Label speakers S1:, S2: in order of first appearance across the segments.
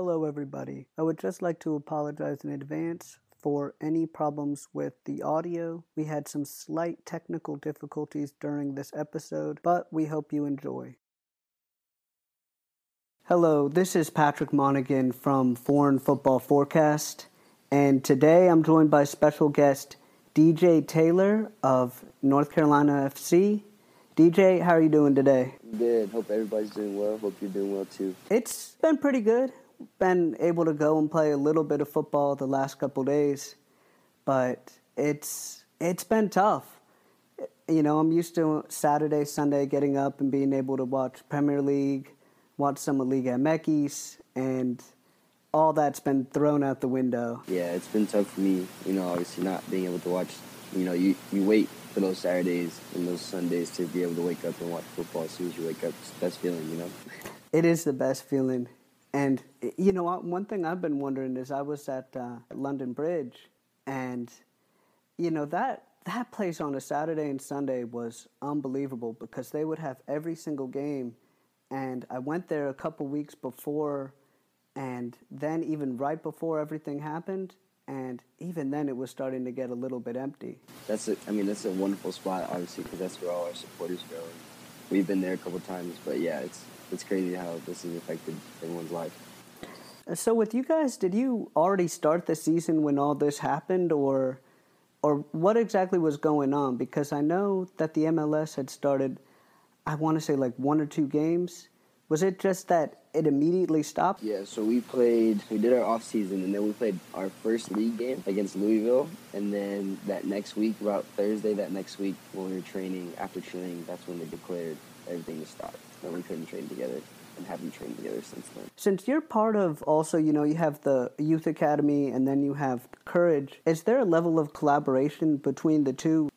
S1: Hello, everybody. I would just like to apologize in advance for any problems with the audio. We had some slight technical difficulties during this episode, but we hope you enjoy. Hello, this is Patrick Monaghan from Foreign Football Forecast, and today I'm joined by special guest DJ Taylor of North Carolina FC. DJ, how are you doing today?
S2: Good. Hope everybody's doing well. Hope you're doing well too.
S1: It's been pretty good. Been able to go and play a little bit of football the last couple days, but it's it's been tough. You know, I'm used to Saturday, Sunday getting up and being able to watch Premier League, watch some of Liga MX, and all that's been thrown out the window.
S2: Yeah, it's been tough for me. You know, obviously not being able to watch. You know, you you wait for those Saturdays and those Sundays to be able to wake up and watch football as soon as you wake up. It's the best feeling, you know.
S1: It is the best feeling, and you know, one thing I've been wondering is I was at uh, London Bridge, and you know that that place on a Saturday and Sunday was unbelievable because they would have every single game, and I went there a couple weeks before, and then even right before everything happened, and even then it was starting to get a little bit empty.
S2: That's a, I mean, that's a wonderful spot, obviously, because that's where all our supporters go. We've been there a couple times, but yeah, it's it's crazy how this has affected everyone's life.
S1: So with you guys, did you already start the season when all this happened, or or what exactly was going on? Because I know that the MLS had started, I want to say like one or two games. Was it just that it immediately stopped?
S2: Yeah, so we played, we did our off season, and then we played our first league game against Louisville, and then that next week, about Thursday, that next week when we were training, after training, that's when they declared everything to stop, and we couldn't train together and haven't trained together since then.
S1: Since you're part of also, you know, you have the youth academy and then you have Courage, is there a level of collaboration between the two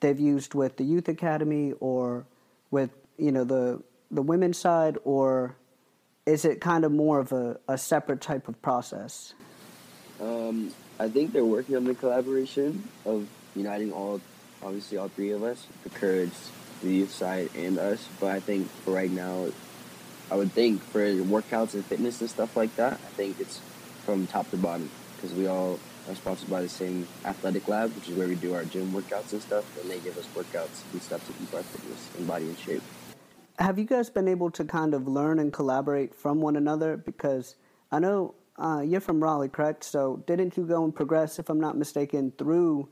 S1: they've used with the youth academy or with, you know, the the women's side or is it kind of more of a, a separate type of process?
S2: Um, I think they're working on the collaboration of uniting all, obviously all three of us, the Courage, the youth side, and us. But I think for right now, I would think for workouts and fitness and stuff like that, I think it's from top to bottom because we all are sponsored by the same athletic lab, which is where we do our gym workouts and stuff, and they give us workouts and stuff to keep our fitness and body in shape.
S1: Have you guys been able to kind of learn and collaborate from one another? Because I know uh, you're from Raleigh, correct? So didn't you go and progress, if I'm not mistaken, through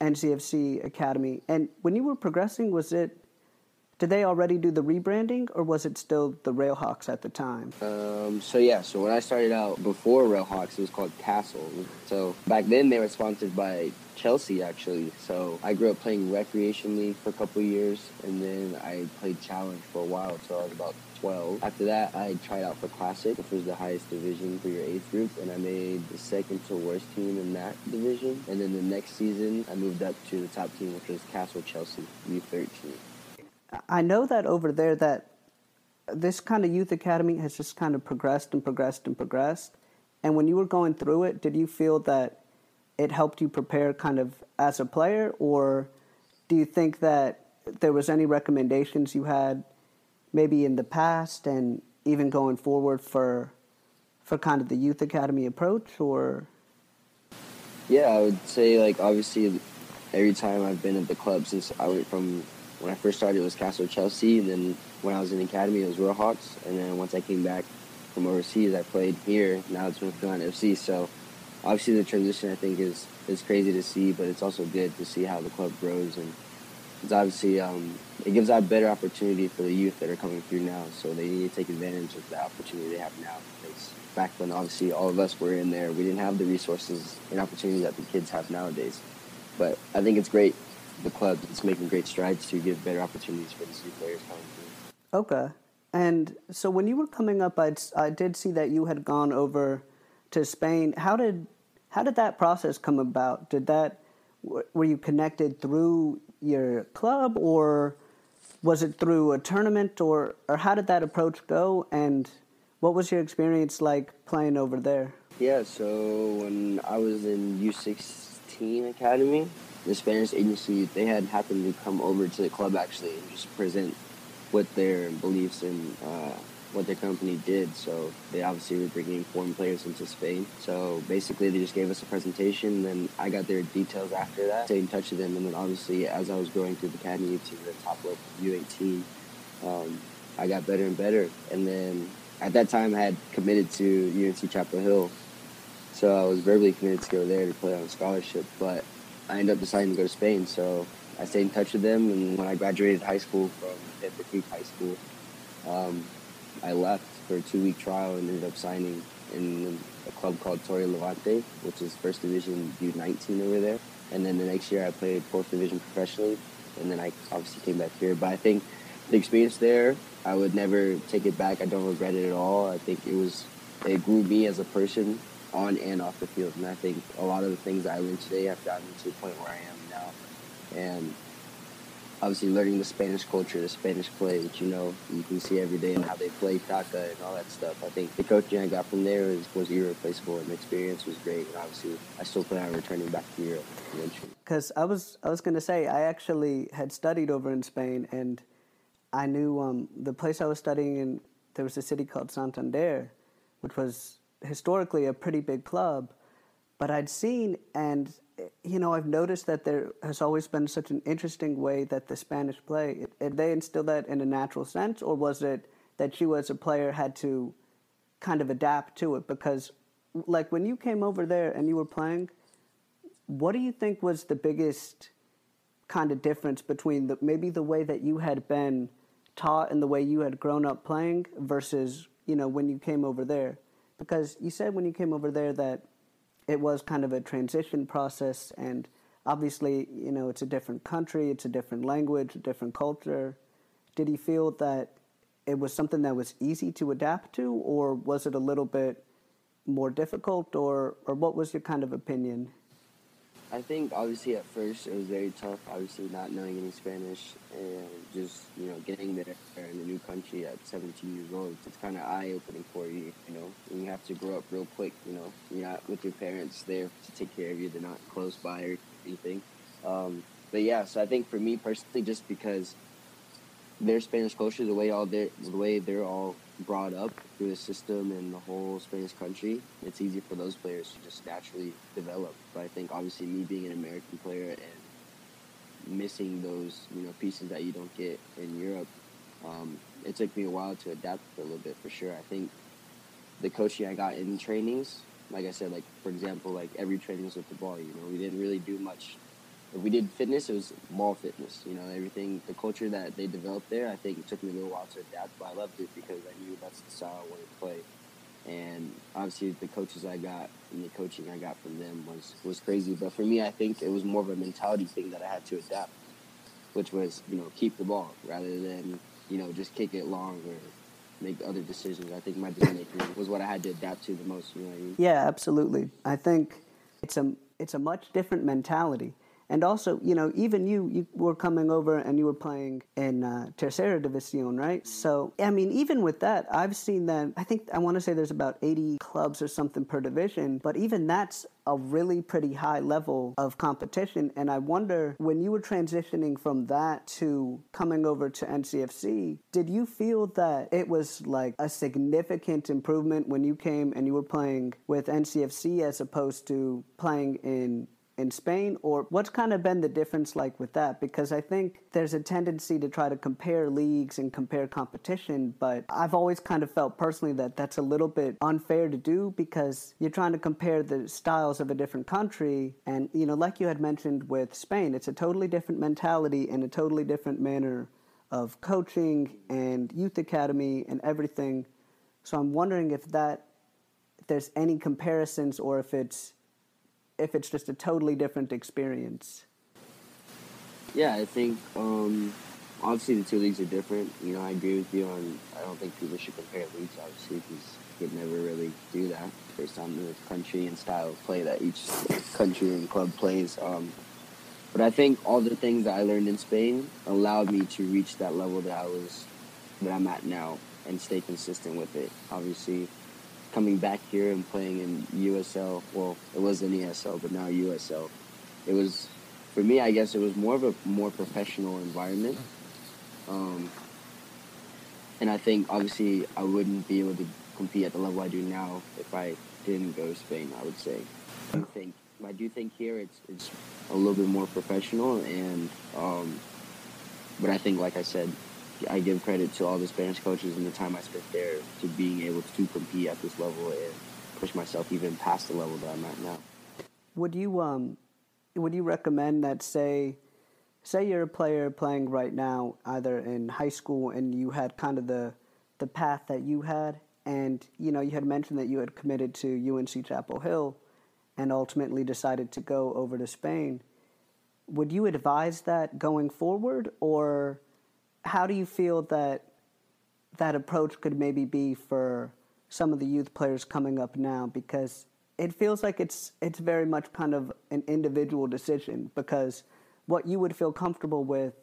S1: NCFC Academy? And when you were progressing, was it did they already do the rebranding, or was it still the Railhawks at the time?
S2: Um, so yeah, so when I started out before Railhawks, it was called CASL. So back then they were sponsored by Chelsea actually. So I grew up playing recreationally for a couple years, and then I played challenge for a while until I was about 12. After that, I tried out for Classic, which was the highest division for your age group, and I made the second to worst team in that division. And then the next season, I moved up to the top team, which was CASL Chelsea U13.
S1: I know that over there that this kind of youth academy has just kind of progressed and progressed and progressed. And when you were going through it, did you feel that it helped you prepare kind of as a player, or do you think that there was any recommendations you had maybe in the past and even going forward for for kind of the youth academy approach or
S2: yeah i would say like obviously every time i've been at the club since i went from when I first started, it was CASL Chelsea, and then when I was in the academy, it was Railhawks, and then once I came back from overseas, I played here. Now it's North Carolina FC. So obviously the transition I think is is crazy to see, but it's also good to see how the club grows, and it's obviously um, it gives out better opportunity for the youth that are coming through now. So they need to take advantage of the opportunity they have now. Because back when obviously all of us were in there, we didn't have the resources and opportunities that the kids have nowadays. But I think it's great the club is making great strides to give better opportunities for these new players coming through.
S1: Okay. And so when you were coming up, I'd, I did see that you had gone over to Spain. How did how did that process come about? Did that were you connected through your club, or was it through a tournament, or or how did that approach go? And what was your experience like playing over there?
S2: Yeah, so when I was in U16 academy, the Spanish agency, they had happened to come over to the club actually and just present what their beliefs and uh, what their company did. So they obviously were bringing foreign players into Spain. So basically, they just gave us a presentation. Then I got their details after that, stayed in touch with them. And then obviously, as I was growing through the academy to the top level U18, um, I got better and better. And then at that time, I had committed to UNC Chapel Hill. So I was verbally committed to go there to play on scholarship. But I ended up deciding to go to Spain. So I stayed in touch with them. And when I graduated high school from Panther Creek High School, um, I left for a two week trial and ended up signing in a club called Torre Levante, which is first division U19 over there. And then the next year I played fourth division professionally, and then I obviously came back here. But I think the experience there, I would never take it back. I don't regret it at all. I think it was it grew me as a person on and off the field, and I think a lot of the things I learned today have gotten me to the point where I am now. And obviously learning the Spanish culture, the Spanish play, which you know you can see every day and how they play Taka and all that stuff. I think the coaching I got from there was, was irreplaceable and the experience was great. And obviously, I still plan on returning back to Europe eventually.
S1: Because I was I was going to say I actually had studied over in Spain and I knew um, the place I was studying in. There was a city called Santander, which was historically a pretty big club, but I'd seen and you know, I've noticed that there has always been such an interesting way that the Spanish play. Did they instill that in a natural sense, or was it that you as a player had to kind of adapt to it? Because, like, when you came over there and you were playing, what do you think was the biggest kind of difference between the, maybe the way that you had been taught and the way you had grown up playing versus, you know, when you came over there? Because you said when you came over there that it was kind of a transition process and obviously you know it's a different country it's a different language a different culture. Did he feel that it was something that was easy to adapt to or was it a little bit more difficult or or what was your kind of opinion
S2: I think obviously at first it was very tough. Obviously not knowing any Spanish and just you know getting there in a new country at 17 years old. It's kind of eye opening for you. You know, and you have to grow up real quick. You know, you're not with your parents there to take care of you. They're not close by or anything. Um, but yeah, so I think for me personally, just because their Spanish culture, the way all they the way they're all brought up through the system and the whole Spanish country, it's easy for those players to just naturally develop. But I think obviously me being an American player and missing those you know pieces that you don't get in Europe, um, it took me a while to adapt a little bit for sure. I think the coaching I got in trainings, like I said, like for example, like every training was with the ball. You know, we didn't really do much we did fitness, it was ball fitness. You know, everything, the culture that they developed there, I think it took me a little while to adapt, but I loved it because I knew that's the style I wanted to play. And obviously, the coaches I got and the coaching I got from them was, was crazy. But for me, I think it was more of a mentality thing that I had to adapt, which was, you know, keep the ball rather than, you know, just kick it long or make other decisions. I think my decision making was what I had to adapt to the most. You know I mean?
S1: Yeah, absolutely. I think it's a it's a much different mentality and also, you know, even you, you were coming over and you were playing in uh, Tercera División, right? So, I mean, even with that, I've seen that. I think I want to say there's about 80 clubs or something per division, but even that's a really pretty high level of competition. And I wonder when you were transitioning from that to coming over to NCFC, did you feel that it was like a significant improvement when you came and you were playing with NCFC as opposed to playing in in Spain, or what's kind of been the difference like with that? Because I think there's a tendency to try to compare leagues and compare competition, but I've always kind of felt personally that that's a little bit unfair to do because you're trying to compare the styles of a different country. And, you know, like you had mentioned with Spain, it's a totally different mentality and a totally different manner of coaching and youth academy and everything. So I'm wondering if that, if there's any comparisons or if it's if it's just a totally different experience?
S2: Yeah, I think um, obviously the two leagues are different. You know, I agree with you on. I don't think people should compare leagues, obviously, because you could never really do that based on the country and style of play that each country and club plays. Um, but I think all the things that I learned in Spain allowed me to reach that level that I was that I'm at now and stay consistent with it. Obviously, coming back here and playing in USL. Well, it was in NASL, but now USL. It was, for me, I guess it was more of a more professional environment. Um, and I think obviously I wouldn't be able to compete at the level I do now if I didn't go to Spain. I would say. I think I do think here it's it's a little bit more professional, and um, but I think like I said, I give credit to all the Spanish coaches and the time I spent there to being able to compete at this level and push myself even past the level that I'm at now.
S1: Would you um, would you recommend that say, say you're a player playing right now, either in high school and you had kind of the the path that you had, and you know you had mentioned that you had committed to UNC Chapel Hill, and ultimately decided to go over to Spain. Would you advise that going forward, or how do you feel that that approach could maybe be for some of the youth players coming up now? Because it feels like it's it's very much kind of an individual decision because what you would feel comfortable with,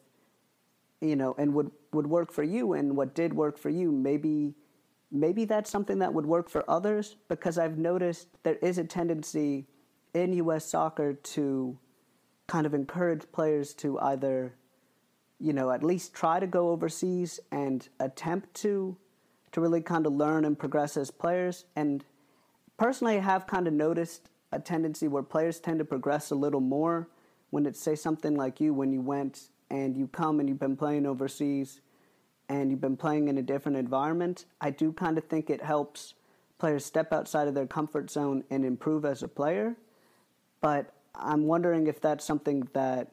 S1: you know, and would would work for you, and what did work for you, maybe maybe that's something that would work for others because I've noticed there is a tendency in U.S. soccer to kind of encourage players to either you know, at least try to go overseas and attempt to to really kind of learn and progress as players. And personally, I have kind of noticed a tendency where players tend to progress a little more when it's say something like you when you went and you come and you've been playing overseas and you've been playing in a different environment. I do kind of think it helps players step outside of their comfort zone and improve as a player. But I'm wondering if that's something that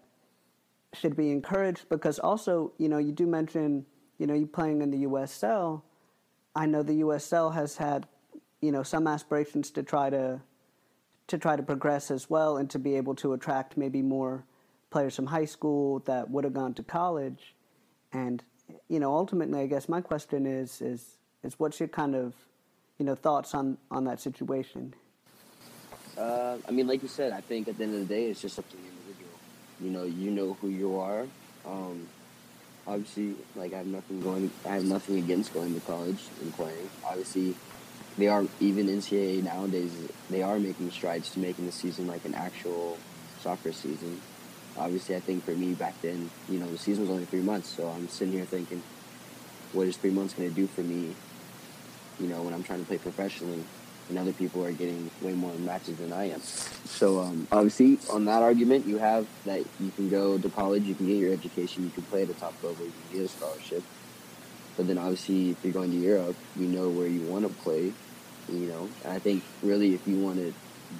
S1: should be encouraged because also, you know, you do mention, you know, you playing in the USL. I know the USL has had, you know, some aspirations to try to to try to progress as well and to be able to attract maybe more players from high school that would have gone to college. And you know, ultimately, I guess my question is is is what's your kind of you know thoughts on on that situation?
S2: Uh, I mean, like you said, I think at the end of the day, it's just up to you know, you know who you are. Um, obviously, like I have nothing going. I have nothing against going to college and playing. Obviously, they are even NCAA nowadays. They are making strides to making the season like an actual soccer season. Obviously, I think for me back then, you know, the season was only three months, so I'm sitting here thinking, what is three months going to do for me? You know, when I'm trying to play professionally and other people are getting way more matches than I am. So um, obviously, on that argument, you have that you can go to college, you can get your education, you can play at the top level, you can get a scholarship. But then obviously, if you're going to Europe, you know where you want to play. You know, and I think really, if you want to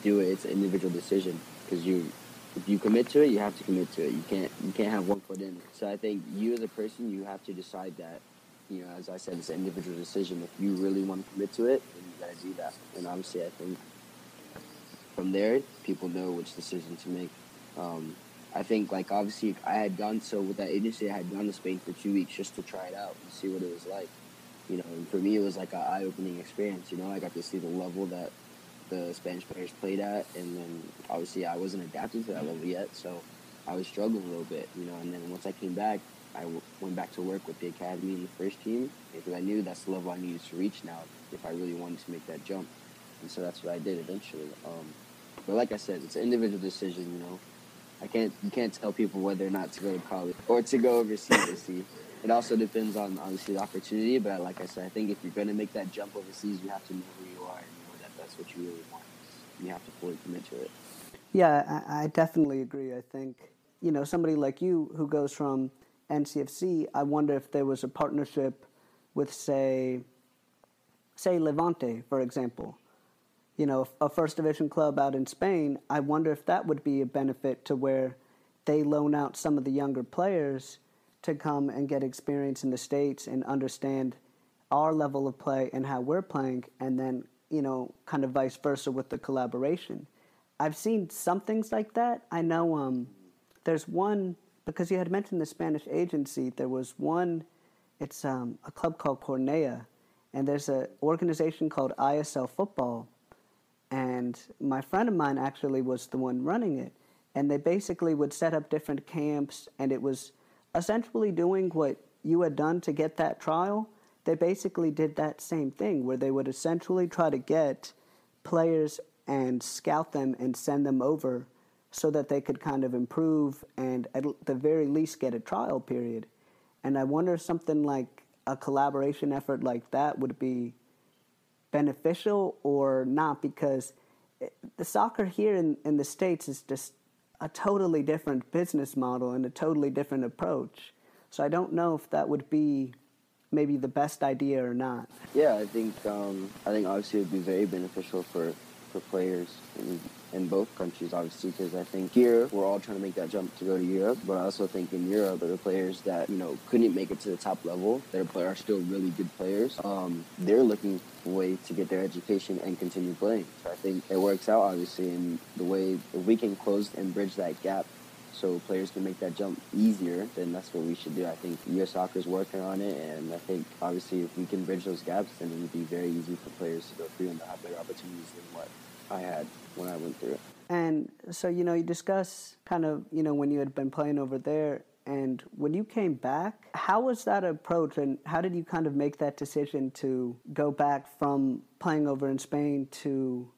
S2: do it, it's an individual decision because you. If you commit to it, you have to commit to it. You can't you can't have one foot in. So I think you as a person, you have to decide that you know, as I said, it's an individual decision. If you really want to commit to it, then you got to do that. And obviously, I think from there, people know which decision to make. Um, I think, like, obviously, I had gone, so with that agency, I had gone to Spain for two weeks just to try it out and see what it was like. You know, and for me, it was like an eye opening experience. You know, I got to see the level that the Spanish players played at, and then obviously, I wasn't adapted to that level yet, so I was struggling a little bit, you know, and then once I came back, I w- went back to work with the academy and the first team because I knew that's the level I needed to reach now if I really wanted to make that jump. And so that's what I did eventually. Um, but like I said, it's an individual decision. You know, I can't you can't tell people whether or not to go to college or to go overseas. to see, it also depends on obviously the opportunity. But like I said, I think if you're going to make that jump overseas, you have to know who you are and know that that's what you really want. You have to fully commit to it.
S1: Yeah, I, I definitely agree. I think you know somebody like you who goes from NCFC, I wonder if there was a partnership with, say, say Levante, for example. You know, a first division club out in Spain. I wonder if that would be a benefit to where they loan out some of the younger players to come and get experience in the states and understand our level of play and how we're playing, and then you know, kind of vice versa with the collaboration. I've seen some things like that. I know um, there's one because you had mentioned the Spanish agency, there was one, it's um, a club called Cornellà, and there's an organization called ISL Football, and my friend of mine actually was the one running it, and they basically would set up different camps, and it was essentially doing what you had done to get that trial. They basically did that same thing, where they would essentially try to get players and scout them and send them over so that they could kind of improve and at the very least get a trial period. And I wonder if something like a collaboration effort like that would be beneficial or not? Because the soccer here in, in the States is just a totally different business model and a totally different approach. So I don't know if that would be maybe the best idea or not.
S2: Yeah, I think um, I think obviously it would be very beneficial for, for players in, in both countries, obviously, because I think here we're all trying to make that jump to go to Europe, but I also think in Europe there are players that you know couldn't make it to the top level that are still really good players. Um, they're looking for a way to get their education and continue playing. So I think it works out obviously in the way if we can close and bridge that gap so players can make that jump easier, then that's what we should do. I think U.S. soccer is working on it, and I think obviously if we can bridge those gaps, then it would be very easy for players to go through and have better opportunities than what I had when I went through it.
S1: And so, you know, you discuss kind of, you know, when you had been playing over there and when you came back, how was that approach and how did you kind of make that decision to go back from playing over in Spain to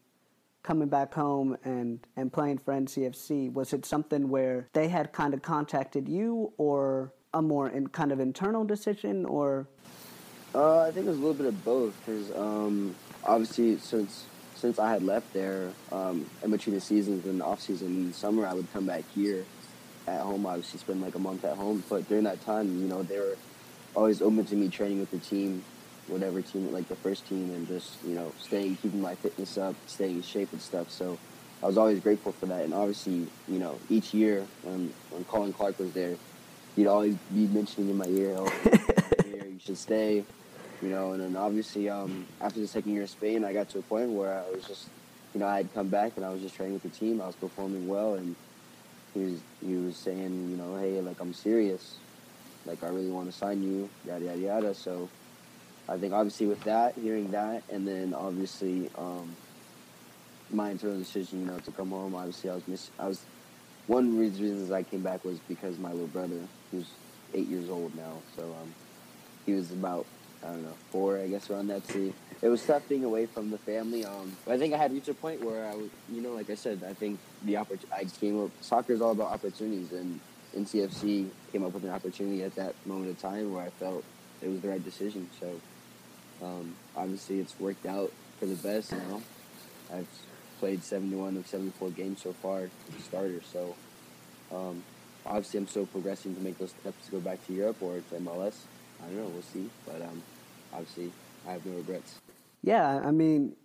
S1: coming back home and, and playing for NCFC? Was it something where they had kind of contacted you or a more in, kind of internal decision or?
S2: Uh, I think it was a little bit of both because um, obviously since since I had left there um, in between the seasons and the off season in the summer, I would come back here at home. I Obviously, spend like a month at home. But during that time, you know, they were always open to me training with the team whatever team, like the first team, and just you know staying, keeping my fitness up, staying in shape and stuff. So I was always grateful for that. And obviously, you know, each year when when Colin Clarke was there, he'd always be mentioning in my ear, "Oh, here, you should stay." You know, and then obviously, um, after the second year of Spain, I got to a point where I was just, you know, I had come back and I was just training with the team. I was performing well, and he was he was saying, you know, hey, like I'm serious, like I really want to sign you, yada yada yada. So I think obviously with that, hearing that, and then obviously um, my internal decision, you know, to come home. Obviously, I was miss. I was one of the reasons I came back was because my little brother, who's eight years old now, so um, he was about I don't know four, I guess, around that. See, it was tough being away from the family. Um, but I think I had reached a point where I was, you know, like I said, I think the opportunity. I came up. Soccer is all about opportunities, and NCFC came up with an opportunity at that moment of time where I felt it was the right decision. So um, obviously, it's worked out for the best now. I've played 71 of 74 games so far as a starter. So um, obviously, I'm still progressing to make those steps to go back to Europe or to MLS. I don't know. We'll see. But um, obviously, I have no regrets.
S1: Yeah, I mean,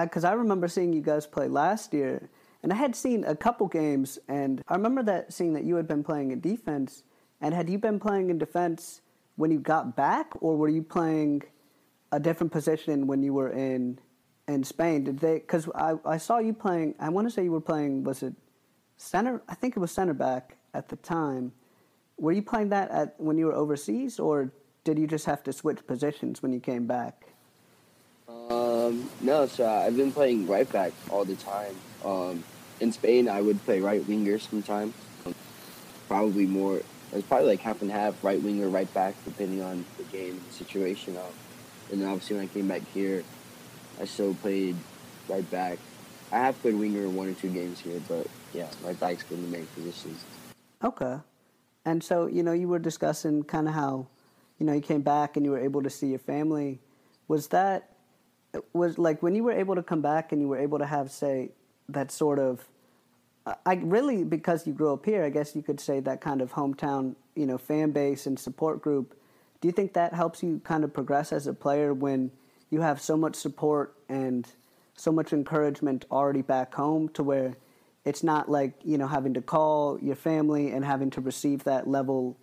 S1: because I, I remember seeing you guys play last year, and I had seen a couple games, and I remember that seeing that you had been playing in defense. And had you been playing in defense when you got back, or were you playing a different position when you were in in Spain. Did they? Because I, I saw you playing. I want to say you were playing. Was it center? I think it was center back at the time. Were you playing that at when you were overseas, or did you just have to switch positions when you came back?
S2: Um, no, so I've been playing right back all the time. Um, in Spain, I would play right winger sometimes. Probably more. It's probably like half and half, right winger, right back, depending on the game and the situation. Um, and then obviously when I came back here, I still played right back. I have played winger one or two games here, but yeah, right back's been the main position.
S1: Okay. And so, you know, you were discussing kind of how, you know, you came back and you were able to see your family. Was that, was like when you were able to come back and you were able to have, say, that sort of, I really, because you grew up here, I guess you could say that kind of hometown, you know, fan base and support group do you think that helps you kind of progress as a player when you have so much support and so much encouragement already back home to where it's not like you know having to call your family and having to receive that level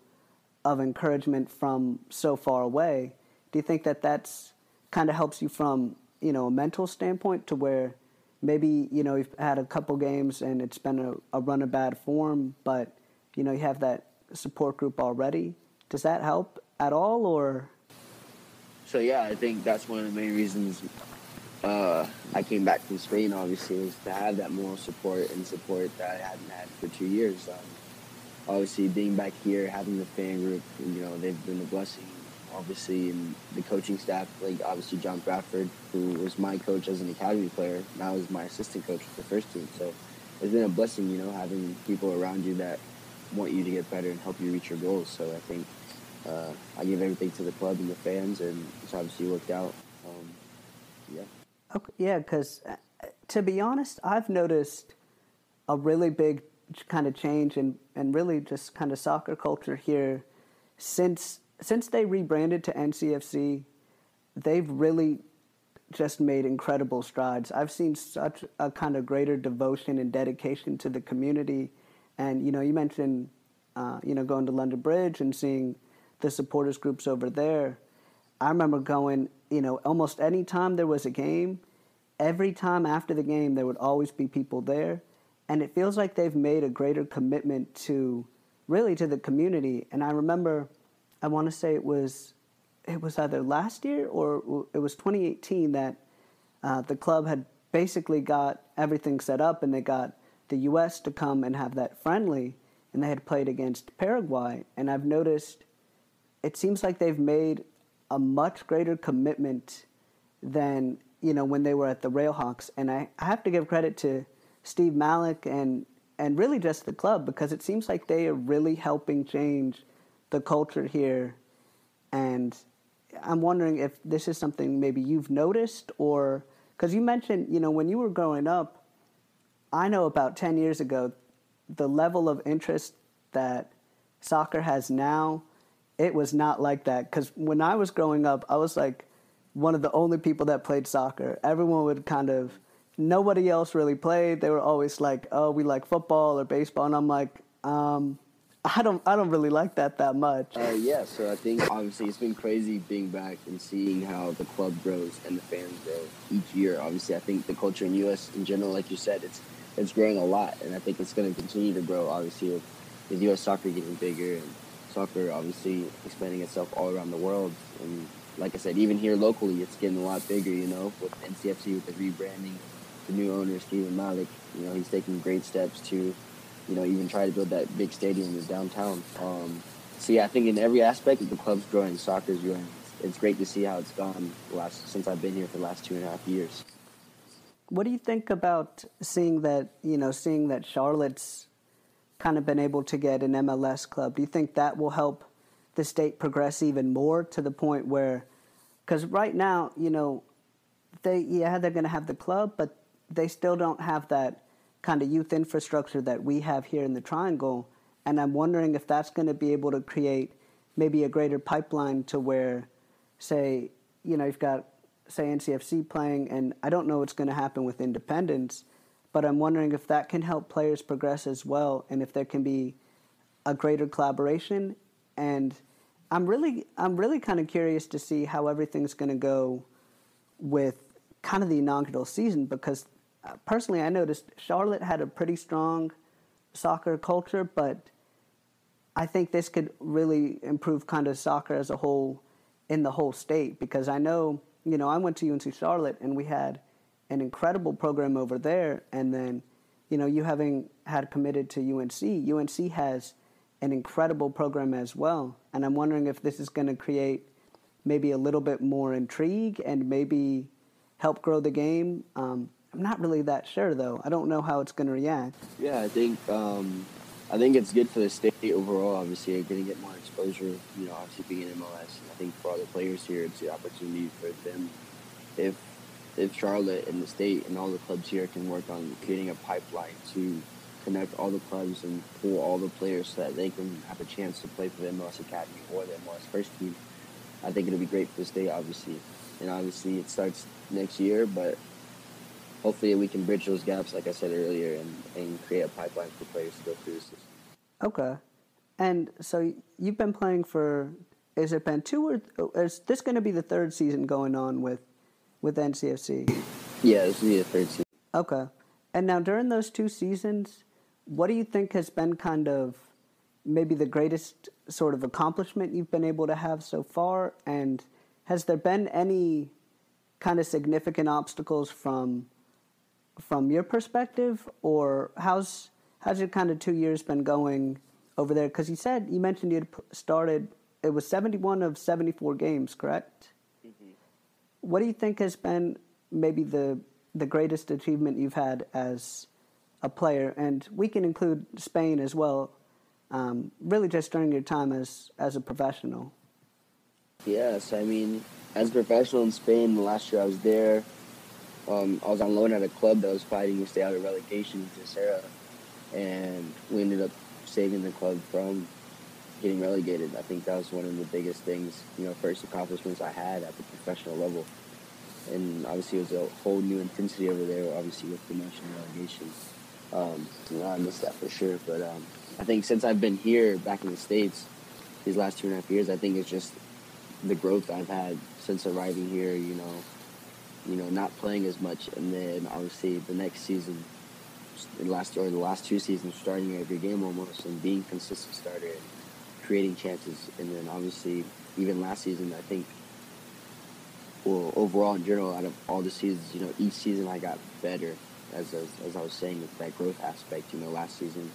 S1: of encouragement from so far away do you think that that's kind of helps you from you know a mental standpoint to where maybe you know you've had a couple games and it's been a, a run of bad form but you know you have that support group already does that help at all, or?
S2: So yeah, I think that's one of the main reasons uh, I came back from Spain. Obviously, was to have that moral support and support that I hadn't had for two years. Um, obviously, being back here, having the fan group, you know, they've been a blessing. Obviously, and the coaching staff, like obviously John Bradford, who was my coach as an academy player, now is my assistant coach for the first team. So it's been a blessing, you know, having people around you that want you to get better and help you reach your goals. So I think uh, I give everything to the club and the fans, and it's obviously worked out. Um, yeah.
S1: Okay, yeah, because uh, to be honest, I've noticed a really big kind of change and and really just kind of soccer culture here since since they rebranded to NCFC. They've really just made incredible strides. I've seen such a kind of greater devotion and dedication to the community, and you know, you mentioned uh, you know going to London Bridge and seeing the supporters groups over there. I remember going, you know, almost any time there was a game, every time after the game there would always be people there, and it feels like they've made a greater commitment to really to the community. And I remember, I want to say it was it was either last year or it was 2018 that uh, the club had basically got everything set up and they got the U.S. to come and have that friendly, and they had played against Paraguay. And I've noticed it seems like they've made a much greater commitment than you know when they were at the Railhawks. And I, I have to give credit to Steve Malik and and really just the club because it seems like they are really helping change the culture here and I'm wondering if this is something maybe you've noticed or because you mentioned, you know, when you were growing up, I know about 10 years ago, the level of interest that soccer has now, it was not like that. Because when I was growing up, I was like one of the only people that played soccer. Everyone would kind of, nobody else really played. They were always like, oh, we like football or baseball. And I'm like, um, I don't I don't really like that that much.
S2: Uh, yeah, so I think obviously it's been crazy being back and seeing how the club grows and the fans grow each year. Obviously, I think the culture in U.S. in general, like you said, it's it's growing a lot, and I think it's going to continue to grow. Obviously, with, with U.S. soccer getting bigger and soccer obviously expanding itself all around the world, and like I said, even here locally, it's getting a lot bigger. You know, with NCFC with the rebranding, the new owner Stephen Malik, you know, he's taking great steps to you know, even try to build that big stadium in downtown. Um, so yeah, I think in every aspect, the club's growing, soccer's growing. It's great to see how it's gone last since I've been here for the last two and a half years.
S1: What do you think about seeing that? You know, seeing that Charlotte's kind of been able to get an MLS club. Do you think that will help the state progress even more to the point where, because right now, you know, they yeah they're going to have the club, but they still don't have that kind of youth infrastructure that we have here in the Triangle. And I'm wondering if that's going to be able to create maybe a greater pipeline to where, say, you know, you've got, say, NCFC playing, and I don't know what's going to happen with Independence, but I'm wondering if that can help players progress as well, and if there can be a greater collaboration. And I'm really, I'm really kind of curious to see how everything's going to go with kind of the inaugural season because personally, I noticed Charlotte had a pretty strong soccer culture, but I think this could really improve kind of soccer as a whole in the whole state because I know, you know, I went to UNC Charlotte and we had an incredible program over there, and then, you know, you having had committed to UNC, UNC has an incredible program as well, and I'm wondering if this is going to create maybe a little bit more intrigue and maybe help grow the game. Um, I'm not really that sure though. I don't know how it's going to react.
S2: Yeah, I think um, I think it's good for the state overall. Obviously, you're going to get more exposure. You know, obviously being in MLS. I think for all the players here, it's the opportunity for them. If if Charlotte and the state and all the clubs here can work on creating a pipeline to connect all the clubs and pull all the players so that they can have a chance to play for the MLS Academy or the MLS first team, I think it'll be great for the state, obviously. And obviously, it starts next year, but hopefully we can bridge those gaps, like I said earlier, and, and create a pipeline for players to go through the system.
S1: Okay. And so you've been playing for, is it been two or, is this going to be the third season going on with, with NCFC?
S2: Yeah, this will be the third season.
S1: Okay. And now during those two seasons, what do you think has been kind of maybe the greatest sort of accomplishment you've been able to have so far? And has there been any kind of significant obstacles from from your perspective, or how's how's your kind of two years been going over there? Because you said you mentioned you started. It was seventy one of seventy four games, correct? Mm-hmm. What do you think has been maybe the the greatest achievement you've had as a player? And we can include Spain as well. um, really just during your time as as a professional?
S2: Yes, I mean, as a professional in Spain, the last year I was there, um, I was on loan at a club that was fighting to stay out of relegation to Sarah, and we ended up saving the club from getting relegated. I think that was one of the biggest things, you know, first accomplishments I had at the professional level. And obviously, it was a whole new intensity over there, obviously, with promotion and relegation. Um, you know, I missed that for sure. But um, I think since I've been here back in the States, these last two and a half years, I think it's just the growth I've had since arriving here, you know, you know, not playing as much, and then obviously the next season, last or the last two seasons, starting every game almost, and being consistent starter and creating chances, and then obviously even last season, I think, well, overall in general, out of all the seasons, you know, each season I got better, as as, as I was saying, with that growth aspect. You know, last season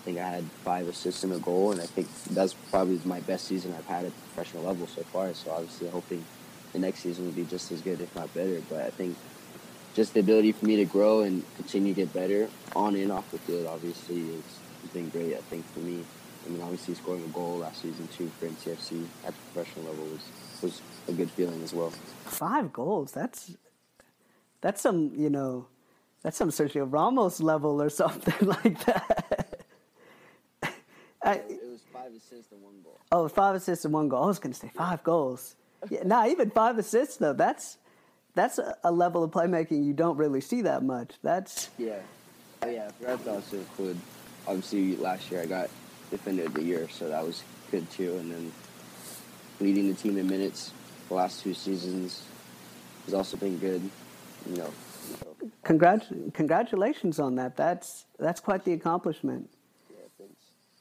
S2: I think I had five assists and a goal, and I think that's probably my best season I've had at the professional level so far. So obviously, hoping the next season will be just as good, if not better. But I think just the ability for me to grow and continue to get better on and off the field, obviously, is has been great. I think for me, I mean, obviously scoring a goal last season too for NCFC at the professional level was was a good feeling as well.
S1: Five goals. That's that's some you know, that's some Sergio Ramos level or something like that.
S2: I, it was five assists and one goal.
S1: Oh, five assists and one goal. I was going to say five goals. Yeah, nah, even five assists though. That's that's a, a, level of playmaking you don't really see that much. That's
S2: yeah, oh, yeah. I forgot to also include. Obviously, last year I got defender of the year, so that was good too. And then leading the team in minutes the last two seasons has also been good. You know.
S1: Congrat- congratulations on that. That's that's quite the accomplishment. Yeah, thanks.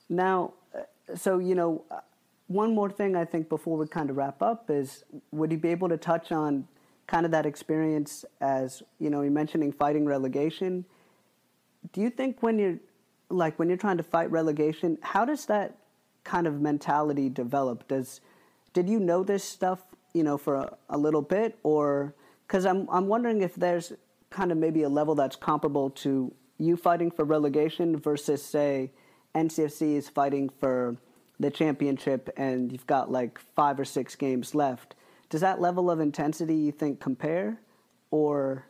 S1: Now, uh, so, you know, one more thing I think before we kind of wrap up is would you be able to touch on kind of that experience as, you know, you're mentioning fighting relegation? Do you think when you're like when you're trying to fight relegation, how does that kind of mentality develop? Does did you know this stuff, you know, for a, a little bit or cuz I'm I'm wondering if there's kind of maybe a level that's comparable to you fighting for relegation versus say NCFC is fighting for the championship and you've got like five or six games left. Does that level of intensity you think compare, or?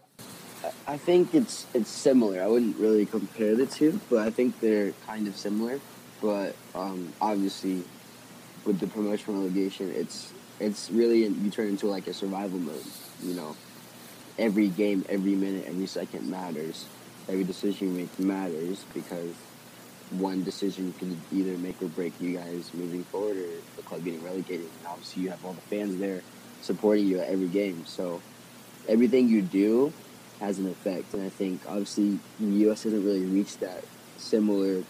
S2: I think it's it's similar. I wouldn't really compare the two, but I think they're kind of similar. But um, obviously, with the promotion relegation, it's it's really you turn into like a survival mode. You know, every game, every minute, every second matters. Every decision you make matters because one decision could either make or break you guys moving forward or the club getting relegated. And obviously, you have all the fans there supporting you at every game. So everything you do has an effect. And I think obviously the U.S. hasn't really reached that similar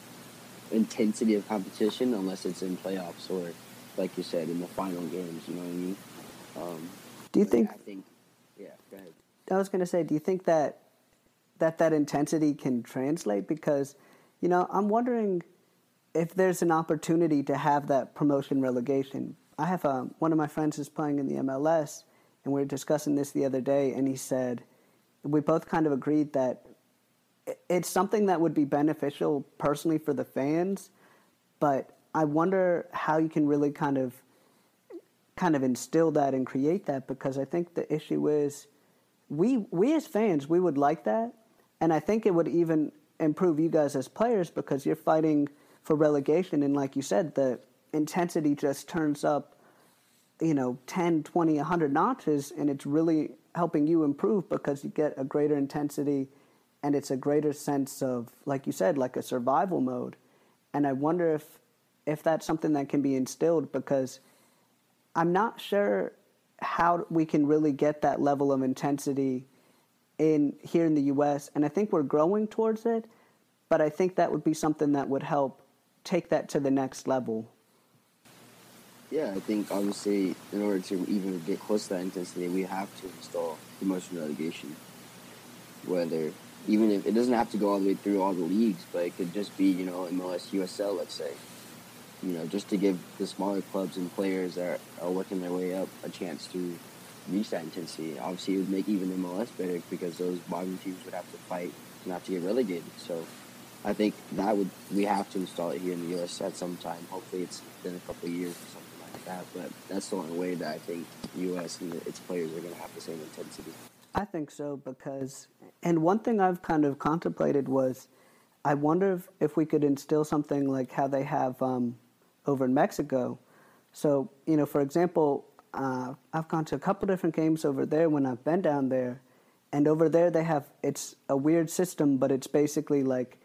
S2: intensity of competition unless it's in playoffs or, like you said, in the final games. You know what I mean? Um,
S1: do you think?
S2: Yeah, I think. Yeah. Go ahead.
S1: I was going to say, do you think that that that intensity can translate because you know, I'm wondering if there's an opportunity to have that promotion relegation. I have a, um, one of my friends is playing in the MLS, and we were discussing this the other day, and he said we both kind of agreed that it's something that would be beneficial personally for the fans, but I wonder how you can really kind of kind of instill that and create that because I think the issue is we we as fans we would like that and I think it would even improve you guys as players because you're fighting for relegation. And like you said the intensity just turns up you know 10 20 100 notches and it's really helping you improve because you get a greater intensity and it's a greater sense of like you said like a survival mode. And i wonder if if that's something that can be instilled because i'm not sure how we can really get that level of intensity in here in the US and I think we're growing towards it, but I think that would be something that would help take that to the next level.
S2: Yeah, I think obviously in order to even get close to that intensity, we have to install promotion relegation. Whether even if it doesn't have to go all the way through all the leagues, but it could just be you know MLS USL, let's say. You know, just to give the smaller clubs and players that are working their way up a chance to reach that intensity. Obviously, it would make even MLS better because those bottom teams would have to fight not to get relegated. So I think that would we have to install it here in the U.S. at some time. Hopefully, it's been a couple of years or something like that. But that's the only way that I think U.S. and its players are going to have the same intensity.
S1: I think so because, and one thing I've kind of contemplated was, I wonder if, if we could instill something like how they have um, over in Mexico. So, you know, for example, uh, I've gone to a couple different games over there when I've been down there, and over there they have it's a weird system, but it's basically like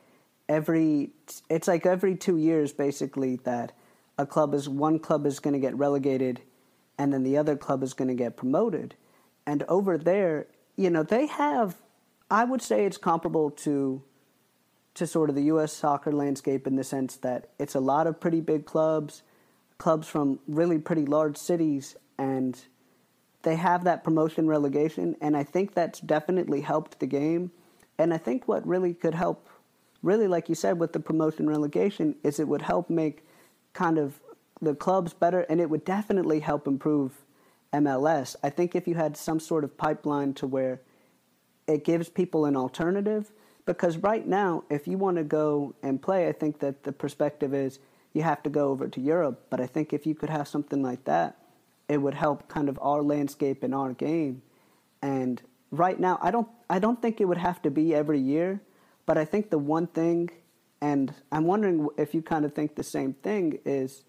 S1: every it's like every two years basically that a club is one club is going to get relegated, and then the other club is going to get promoted, and over there, you know, they have I would say it's comparable to to sort of the U.S. soccer landscape in the sense that it's a lot of pretty big clubs, clubs from really pretty large cities, and they have that promotion relegation, and I think that's definitely helped the game. And I think what really could help, really, like you said, with the promotion relegation, is it would help make kind of the clubs better, and it would definitely help improve MLS. I think if you had some sort of pipeline to where it gives people an alternative, because right now, if you want to go and play, I think that the perspective is you have to go over to Europe. But I think if you could have something like that, it would help kind of our landscape and our game. And right now, I don't I don't think it would have to be every year, but I think the one thing, and I'm wondering if you kind of think the same thing, is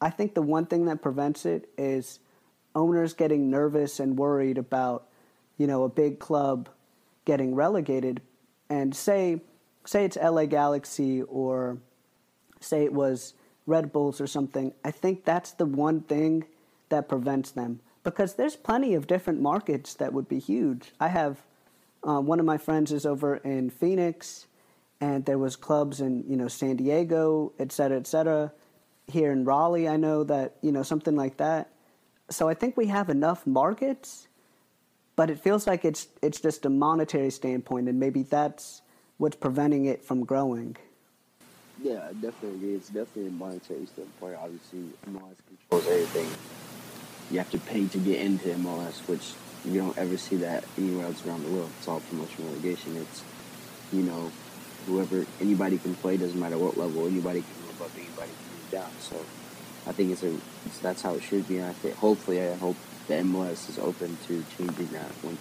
S1: I think the one thing that prevents it is owners getting nervous and worried about, you know, a big club getting relegated, and say say it's LA Galaxy or say it was Red Bulls or something. I think that's the one thing that prevents them because there's plenty of different markets that would be huge. I have uh, one of my friends is over in Phoenix, and there was clubs in you know San Diego, et cetera, et cetera. Here in Raleigh, I know that you know something like that. So I think we have enough markets, but it feels like it's it's just a monetary standpoint, and maybe that's what's preventing it from growing.
S2: Yeah, definitely. It's definitely a monetary standpoint. Obviously, MLS controls everything you have to pay to get into MLS, which you don't ever see that anywhere else around the world. It's all promotion relegation. It's, you know, whoever, anybody can play, doesn't matter what level, anybody can move up, anybody can move down. So I think it's a, it's, that's how it should be. And I think, hopefully, I hope the MLS is open to changing that when